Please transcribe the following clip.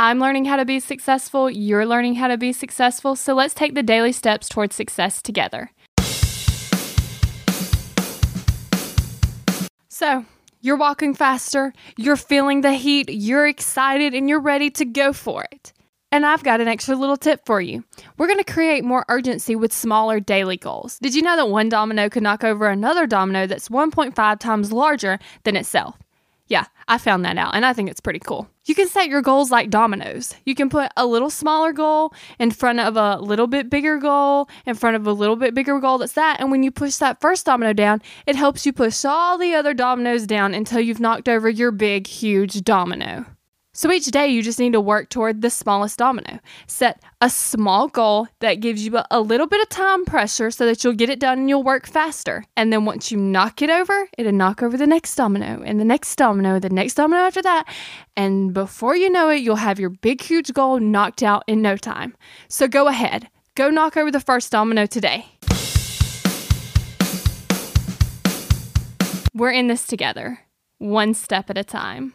I'm learning how to be successful, you're learning how to be successful, so let's take the daily steps towards success together. So, you're walking faster, you're feeling the heat, you're excited, and you're ready to go for it. And I've got an extra little tip for you. We're going to create more urgency with smaller daily goals. Did you know that one domino could knock over another domino that's 1.5 times larger than itself? Yeah, I found that out and I think it's pretty cool. You can set your goals like dominoes. You can put a little smaller goal in front of a little bit bigger goal, in front of a little bit bigger goal that's that. And when you push that first domino down, it helps you push all the other dominoes down until you've knocked over your big, huge domino. So each day, you just need to work toward the smallest domino. Set a small goal that gives you a little bit of time pressure so that you'll get it done and you'll work faster. And then once you knock it over, it'll knock over the next domino and the next domino, the next domino after that. And before you know it, you'll have your big, huge goal knocked out in no time. So go ahead, go knock over the first domino today. We're in this together, one step at a time.